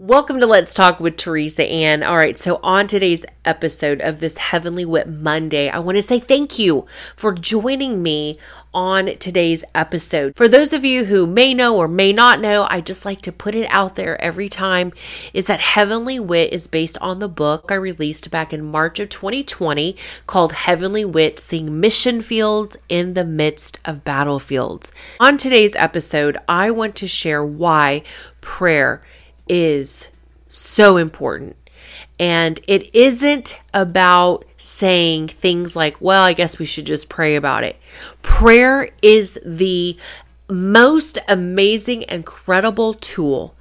Welcome to Let's Talk with Teresa Ann. All right, so on today's episode of this Heavenly Wit Monday, I want to say thank you for joining me on today's episode. For those of you who may know or may not know, I just like to put it out there every time is that Heavenly Wit is based on the book I released back in March of 2020 called Heavenly Wit Seeing Mission Fields in the Midst of Battlefields. On today's episode, I want to share why prayer is so important. And it isn't about saying things like, well, I guess we should just pray about it. Prayer is the most amazing, incredible tool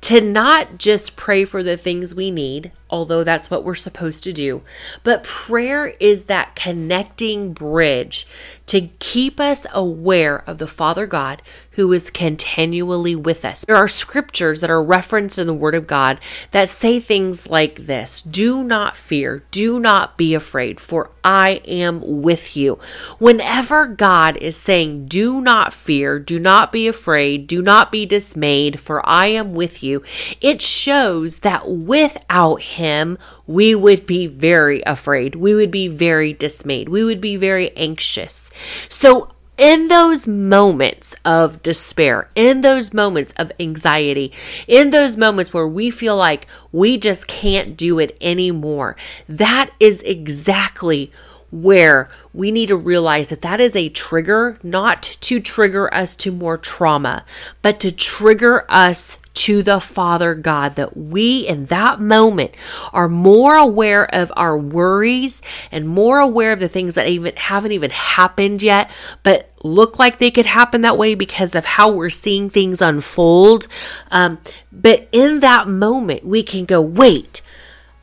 to not just pray for the things we need, although that's what we're supposed to do, but prayer is that connecting bridge to keep us aware of the Father God who is continually with us. There are scriptures that are referenced in the Word of God that say things like this Do not fear, do not be afraid, for I am with you. Whenever God is saying, Do not fear, do not be afraid, do not be dismayed, for I am with you, it shows that without Him, we would be very afraid. We would be very dismayed. We would be very anxious. So, in those moments of despair, in those moments of anxiety, in those moments where we feel like we just can't do it anymore, that is exactly where we need to realize that that is a trigger, not to trigger us to more trauma, but to trigger us to the Father God, that we in that moment are more aware of our worries and more aware of the things that even haven't even happened yet, but look like they could happen that way because of how we're seeing things unfold. Um, but in that moment, we can go, wait,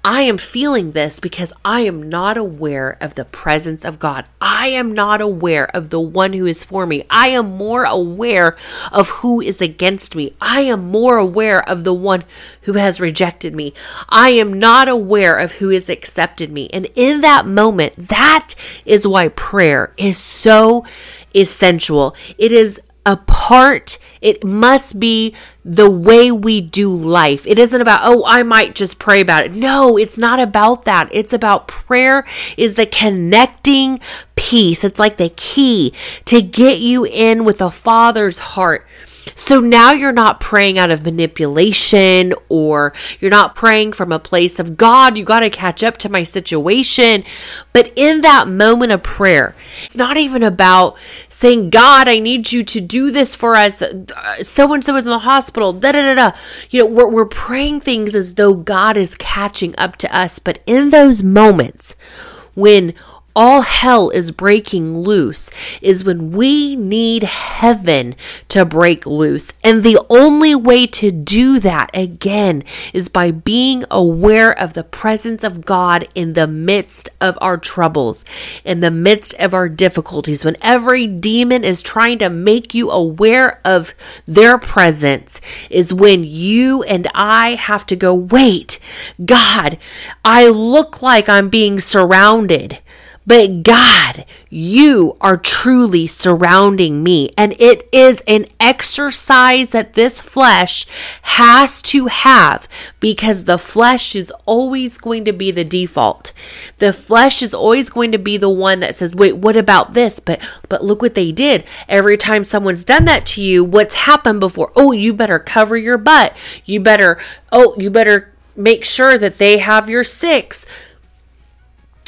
I am feeling this because I am not aware of the presence of God. I am not aware of the one who is for me. I am more aware of who is against me. I am more aware of the one who has rejected me. I am not aware of who has accepted me. And in that moment, that is why prayer is so essential. It is a part, it must be the way we do life. It isn't about, oh, I might just pray about it. No, it's not about that. It's about prayer is the connecting piece. It's like the key to get you in with the Father's heart. So now you're not praying out of manipulation or you're not praying from a place of God, you got to catch up to my situation. But in that moment of prayer, it's not even about saying, God, I need you to do this for us. So and so is in the hospital. Da da da da. You know, we're, we're praying things as though God is catching up to us. But in those moments, when all hell is breaking loose is when we need heaven to break loose. And the only way to do that again is by being aware of the presence of God in the midst of our troubles, in the midst of our difficulties. When every demon is trying to make you aware of their presence, is when you and I have to go, wait, God, I look like I'm being surrounded. But God, you are truly surrounding me. And it is an exercise that this flesh has to have because the flesh is always going to be the default. The flesh is always going to be the one that says, wait, what about this? But, but look what they did. Every time someone's done that to you, what's happened before? Oh, you better cover your butt. You better, oh, you better make sure that they have your six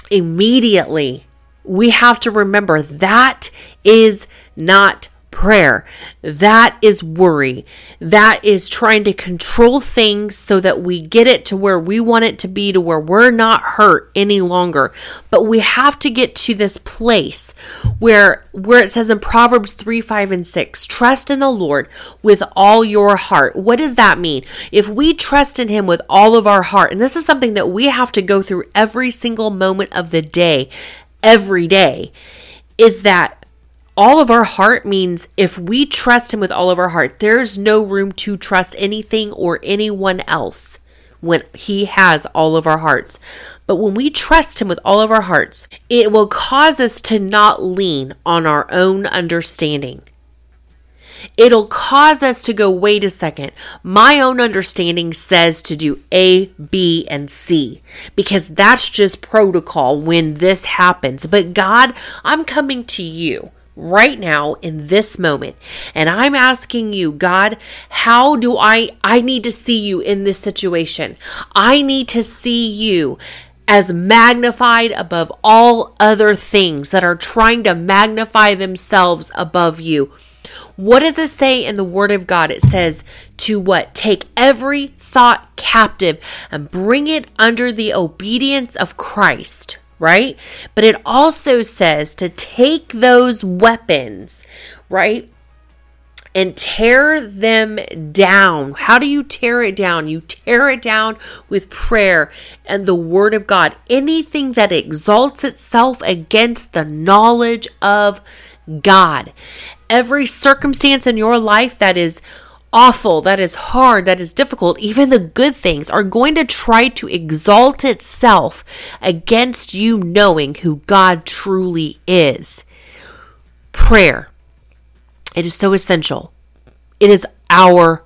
immediately. We have to remember that is not prayer. That is worry. That is trying to control things so that we get it to where we want it to be, to where we're not hurt any longer. But we have to get to this place where, where it says in Proverbs 3, 5, and 6, trust in the Lord with all your heart. What does that mean? If we trust in Him with all of our heart, and this is something that we have to go through every single moment of the day, every day is that all of our heart means if we trust Him with all of our heart, there's no room to trust anything or anyone else when He has all of our hearts. But when we trust Him with all of our hearts, it will cause us to not lean on our own understanding. it'll cause us to go, wait a second. My own understanding says to do A, B, and C because that's just protocol when this happens. But God, I'm coming to you right now in this moment and i'm asking you god how do i i need to see you in this situation i need to see you as magnified above all other things that are trying to magnify themselves above you what does it say in the Word of God? It says to what? Take every thought captive and bring it under the obedience of Christ, right? But it also says to take those weapons, right? and tear them down. How do you tear it down? You tear it down with prayer and the Word of God. Anything that exalts itself against the knowledge of God. Every circumstance in your life that is awful, that is hard, that is difficult, even the good things are going to try to exalt itself against you knowing who God truly is. Prayer. It is so essential. It is our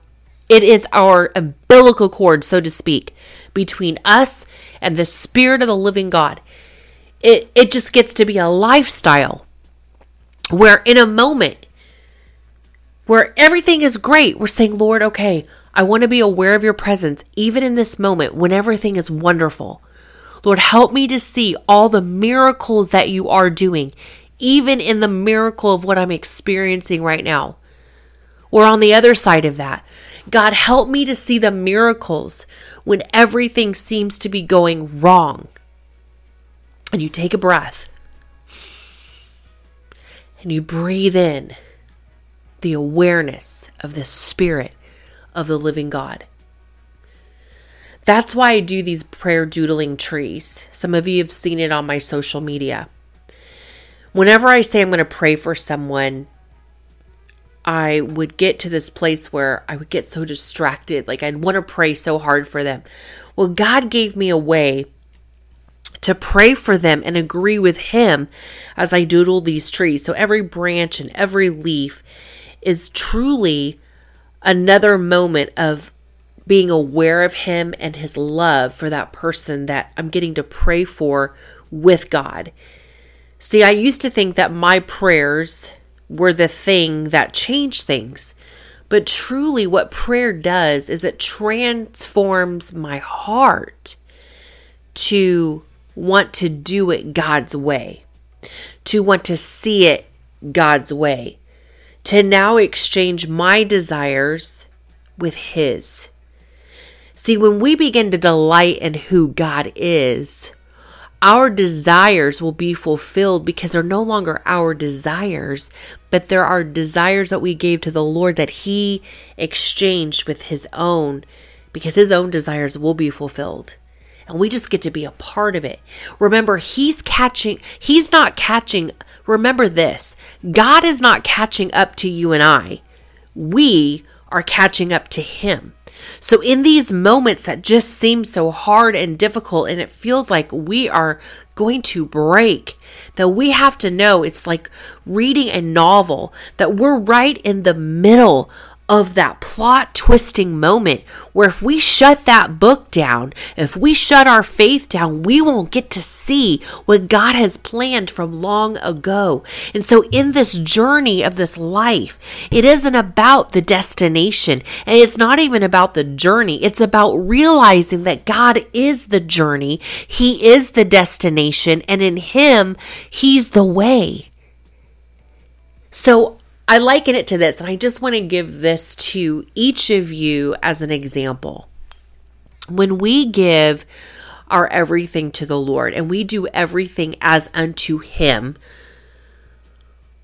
it is our umbilical cord, so to speak, between us and the spirit of the living God. It it just gets to be a lifestyle where in a moment where everything is great, we're saying, Lord, okay, I want to be aware of your presence, even in this moment when everything is wonderful. Lord, help me to see all the miracles that you are doing, even in the miracle of what I'm experiencing right now. Or on the other side of that, God, help me to see the miracles when everything seems to be going wrong. And you take a breath and you breathe in the awareness of the Spirit of the living God. That's why I do these prayer doodling trees. Some of you have seen it on my social media. Whenever I say I'm going to pray for someone, I would get to this place where I would get so distracted. Like I'd want to pray so hard for them. Well, God gave me a way to pray for them and agree with Him as I doodle these trees. So every branch and every leaf is truly another moment of being aware of Him and His love for that person that I'm getting to pray for with God. See, I used to think that my prayers were the thing that changed things. But truly, what prayer does is it transforms my heart to want to do it God's way, to want to see it God's way, to now exchange my desires with His. See, when we begin to delight in who God is, our desires will be fulfilled because they're no longer our desires, but there are desires that we gave to the Lord that He exchanged with His own because His own desires will be fulfilled and we just get to be a part of it. Remember, he's catching, he's not catching. Remember this God is not catching up to you and I. We are catching up to him. So, in these moments that just seem so hard and difficult, and it feels like we are going to break, that we have to know it's like reading a novel, that we're right in the middle of that plot twisting moment where if we shut that book down, if we shut our faith down, we won't get to see what God has planned from long ago. And so, in this journey of this life, it isn't about the destination and it's not even about the journey. It's about realizing that God is the journey, He is the destination, and in Him, He's the way. So, I liken it to this, and I just want to give this to each of you as an example. When we give our everything to the Lord and we do everything as unto Him,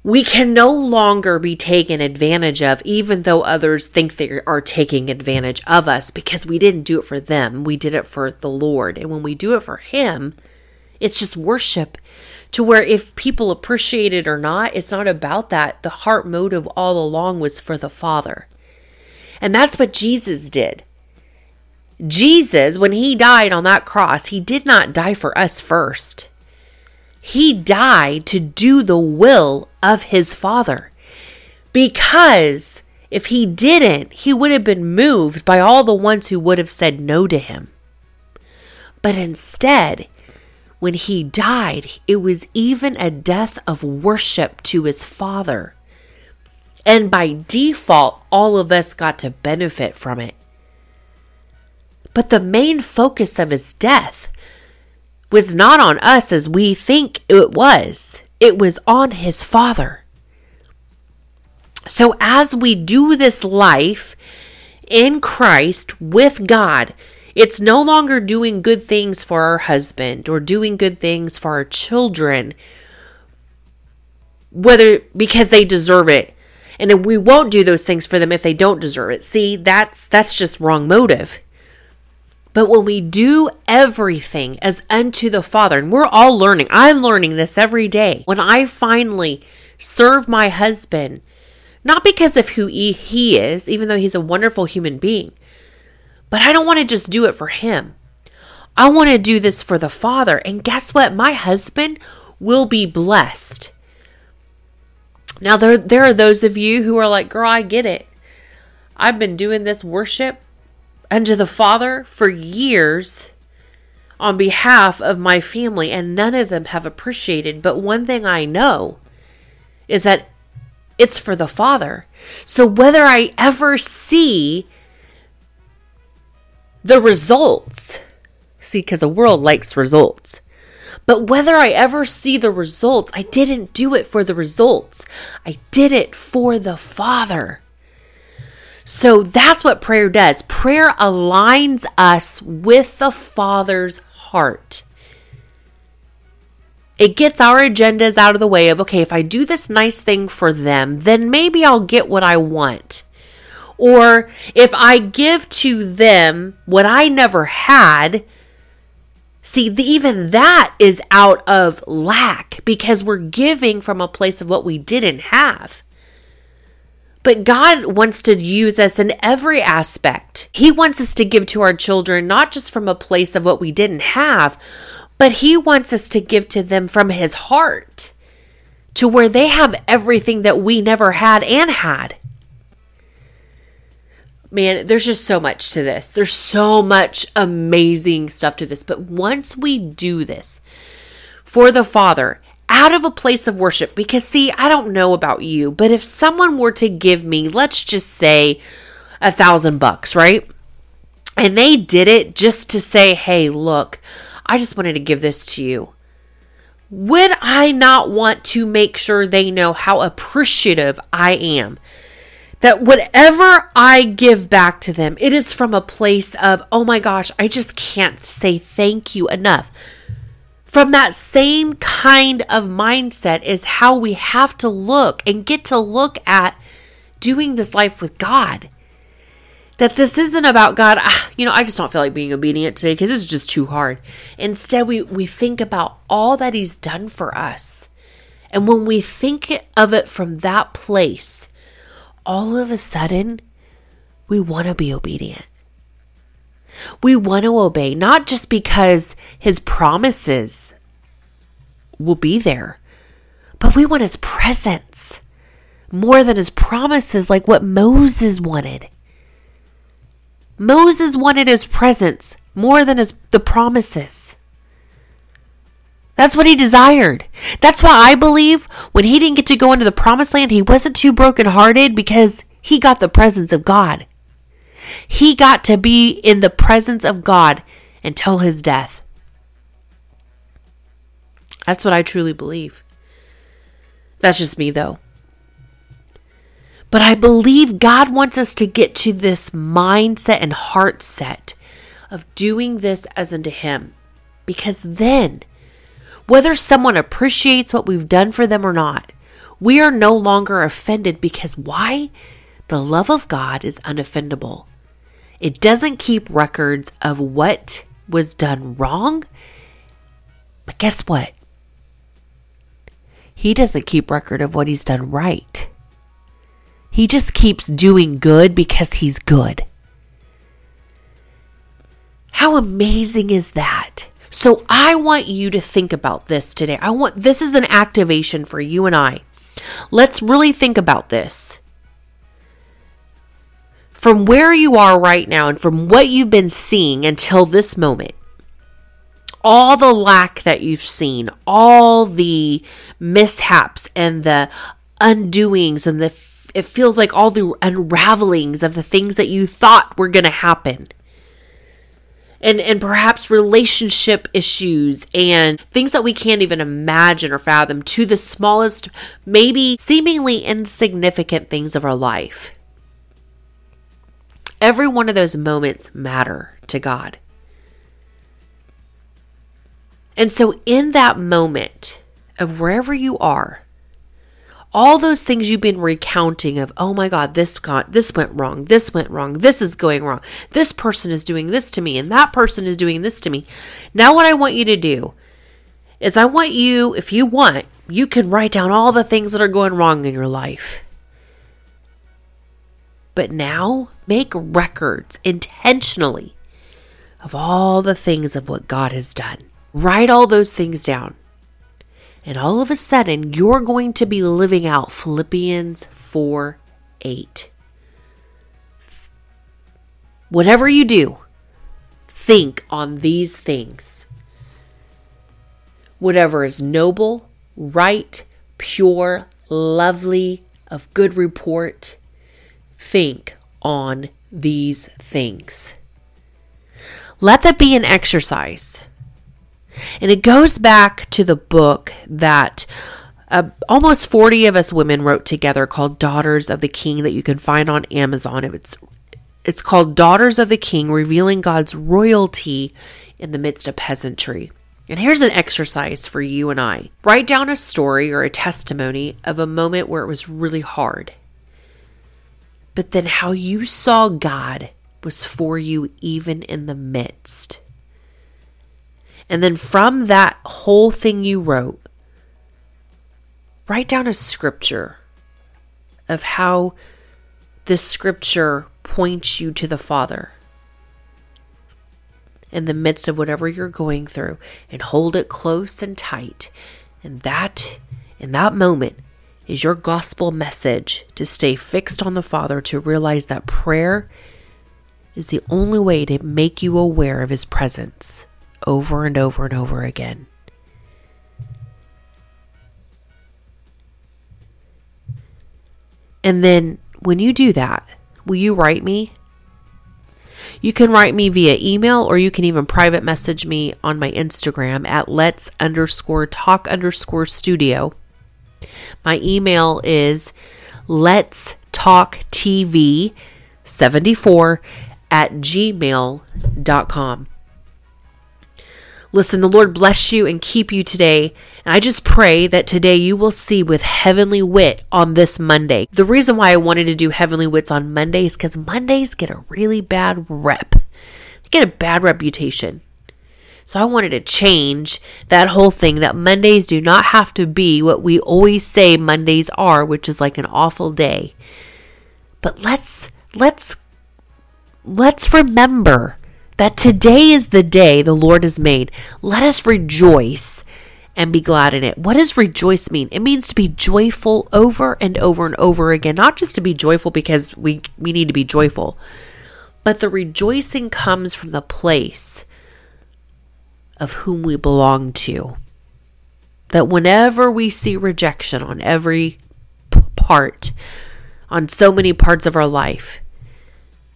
we can no longer be taken advantage of, even though others think they are taking advantage of us because we didn't do it for them. We did it for the Lord. And when we do it for Him, it's just worship to where if people appreciate it or not, it's not about that. The heart motive all along was for the Father. And that's what Jesus did. Jesus, when he died on that cross, he did not die for us first. He died to do the will of his Father. Because if he didn't, he would have been moved by all the ones who would have said no to him. But instead, when he died, it was even a death of worship to his father. And by default, all of us got to benefit from it. But the main focus of his death was not on us as we think it was, it was on his father. So, as we do this life in Christ with God, it's no longer doing good things for our husband or doing good things for our children, whether because they deserve it. And we won't do those things for them if they don't deserve it. See, that's that's just wrong motive. But when we do everything as unto the Father, and we're all learning, I'm learning this every day. When I finally serve my husband, not because of who he is, even though he's a wonderful human being, but I don't want to just do it for him. I want to do this for the Father. And guess what? My husband will be blessed. Now, there, there are those of you who are like, girl, I get it. I've been doing this worship unto the Father for years on behalf of my family, and none of them have appreciated. But one thing I know is that it's for the Father. So whether I ever see the results. See, because the world likes results. But whether I ever see the results, I didn't do it for the results. I did it for the Father. So that's what prayer does. Prayer aligns us with the Father's heart. It gets our agendas out of the way of, okay, if I do this nice thing for them, then maybe I'll get what I want. Or if I give to them what I never had, see, the, even that is out of lack because we're giving from a place of what we didn't have. But God wants to use us in every aspect. He wants us to give to our children, not just from a place of what we didn't have, but He wants us to give to them from His heart to where they have everything that we never had and had man, there's just so much to this. There's so much amazing stuff to this. But once we do this for the Father, out of a place of worship, because see, I don't know about you, but if someone were to give me, let's just say, a thousand bucks, right? And they did it just to say, hey, look, I just wanted to give this to you. Would I not want to make sure they know how appreciative I am? That whatever I give back to them, it is from a place of, oh my gosh, I just can't say thank you enough. From that same kind of mindset is how we have to look and get to look at doing this life with God. That this isn't about God, ah, you know, I just don't feel like being obedient today because it's just too hard. Instead, we, we think about all that He's done for us. And when we think of it from that place, all of a sudden, we want to be obedient. We want to obey, not just because his promises will be there, but we want his presence more than his promises, like what Moses wanted. Moses wanted his presence more than his the promises. That's what he desired. That's why I believe when he didn't get to go into the promised land, he wasn't too brokenhearted because he got the presence of God. He got to be in the presence of God until his death. That's what I truly believe. That's just me, though. But I believe God wants us to get to this mindset and heart set of doing this as unto Him. Because then whether someone appreciates what we've done for them or not, we are no longer offended because why? The love of God is unoffendable. It doesn't keep records of what was done wrong. But guess what? He doesn't keep record of what he's done right. He just keeps doing good because he's good. How amazing is that? So I want you to think about this today. I want this is an activation for you and I. Let's really think about this. from where you are right now and from what you've been seeing until this moment, all the lack that you've seen, all the mishaps and the undoings and the it feels like all the unravelings of the things that you thought were going to happen. And and perhaps relationship issues and things that we can't even imagine or fathom to the smallest maybe seemingly insignificant things of our life. Every one of those moments matter to God. And so, in that moment of wherever you are, all those things you've been recounting of, oh my God, this got, this went wrong, this went wrong, this is going wrong, this person is doing this to me, and that person is doing this to me. Now, what I want you to do is, I want you, if you want, you can write down all the things that are going wrong in your life. But now, make records intentionally of all the things of what God has done. Write all those things down. And all of a sudden, you're going to be living out Philippians 4 8. Whatever you do, think on these things. Whatever is noble, right, pure, lovely, of good report, think on these things. Let that be an exercise. And it goes back to the book that uh, almost 40 of us women wrote together called Daughters of the King that you can find on Amazon. It's it's called Daughters of the King revealing God's royalty in the midst of peasantry. And here's an exercise for you and I. Write down a story or a testimony of a moment where it was really hard. But then how you saw God was for you even in the midst. And then from that whole thing you wrote, write down a scripture of how this scripture points you to the Father in the midst of whatever you're going through and hold it close and tight. And that, in that moment, is your gospel message to stay fixed on the Father, to realize that prayer is the only way to make you aware of His presence over and over and over again. And then when you do that, will you write me? You can write me via email or you can even private message me on my Instagram at let's underscore talk underscore studio. My email is let's talk TV 74 at gmail.com. Listen, the Lord bless you and keep you today. And I just pray that today you will see with heavenly wit on this Monday. The reason why I wanted to do heavenly wits on Mondays because Mondays get a really bad rep. They get a bad reputation. So I wanted to change that whole thing that Mondays do not have to be what we always say Mondays are, which is like an awful day. But let's let's let's remember that today is the day the Lord has made. Let us rejoice and be glad in it. What does rejoice mean? It means to be joyful over and over and over again, not just to be joyful because we we need to be joyful, but the rejoicing comes from the place of whom we belong to. That whenever we see rejection on every part, on so many parts of our life,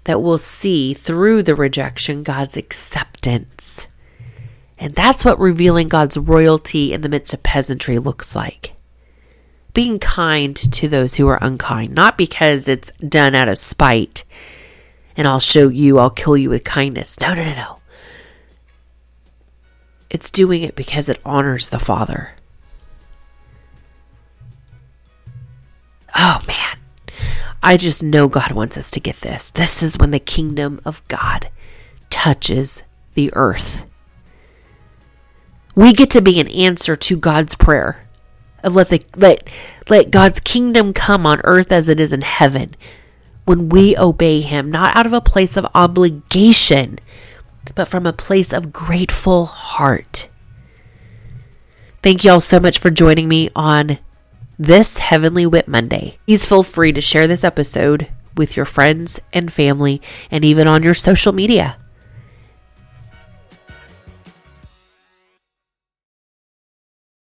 that we'll see through the rejection God's acceptance. And that's what revealing God's royalty in the midst of peasantry looks like. Being kind to those who are unkind, not because it's done out of spite and I'll show you, I'll kill you with kindness. No, no, no, no. It's doing it because it honors the Father. Oh, man. I just know God wants us to get this. This is when the kingdom of God touches the earth. We get to be an answer to God's prayer of let the let let God's kingdom come on earth as it is in heaven. When we obey him, not out of a place of obligation, but from a place of grateful heart. Thank you all so much for joining me on this Heavenly Wit Monday. Please feel free to share this episode with your friends and family, and even on your social media.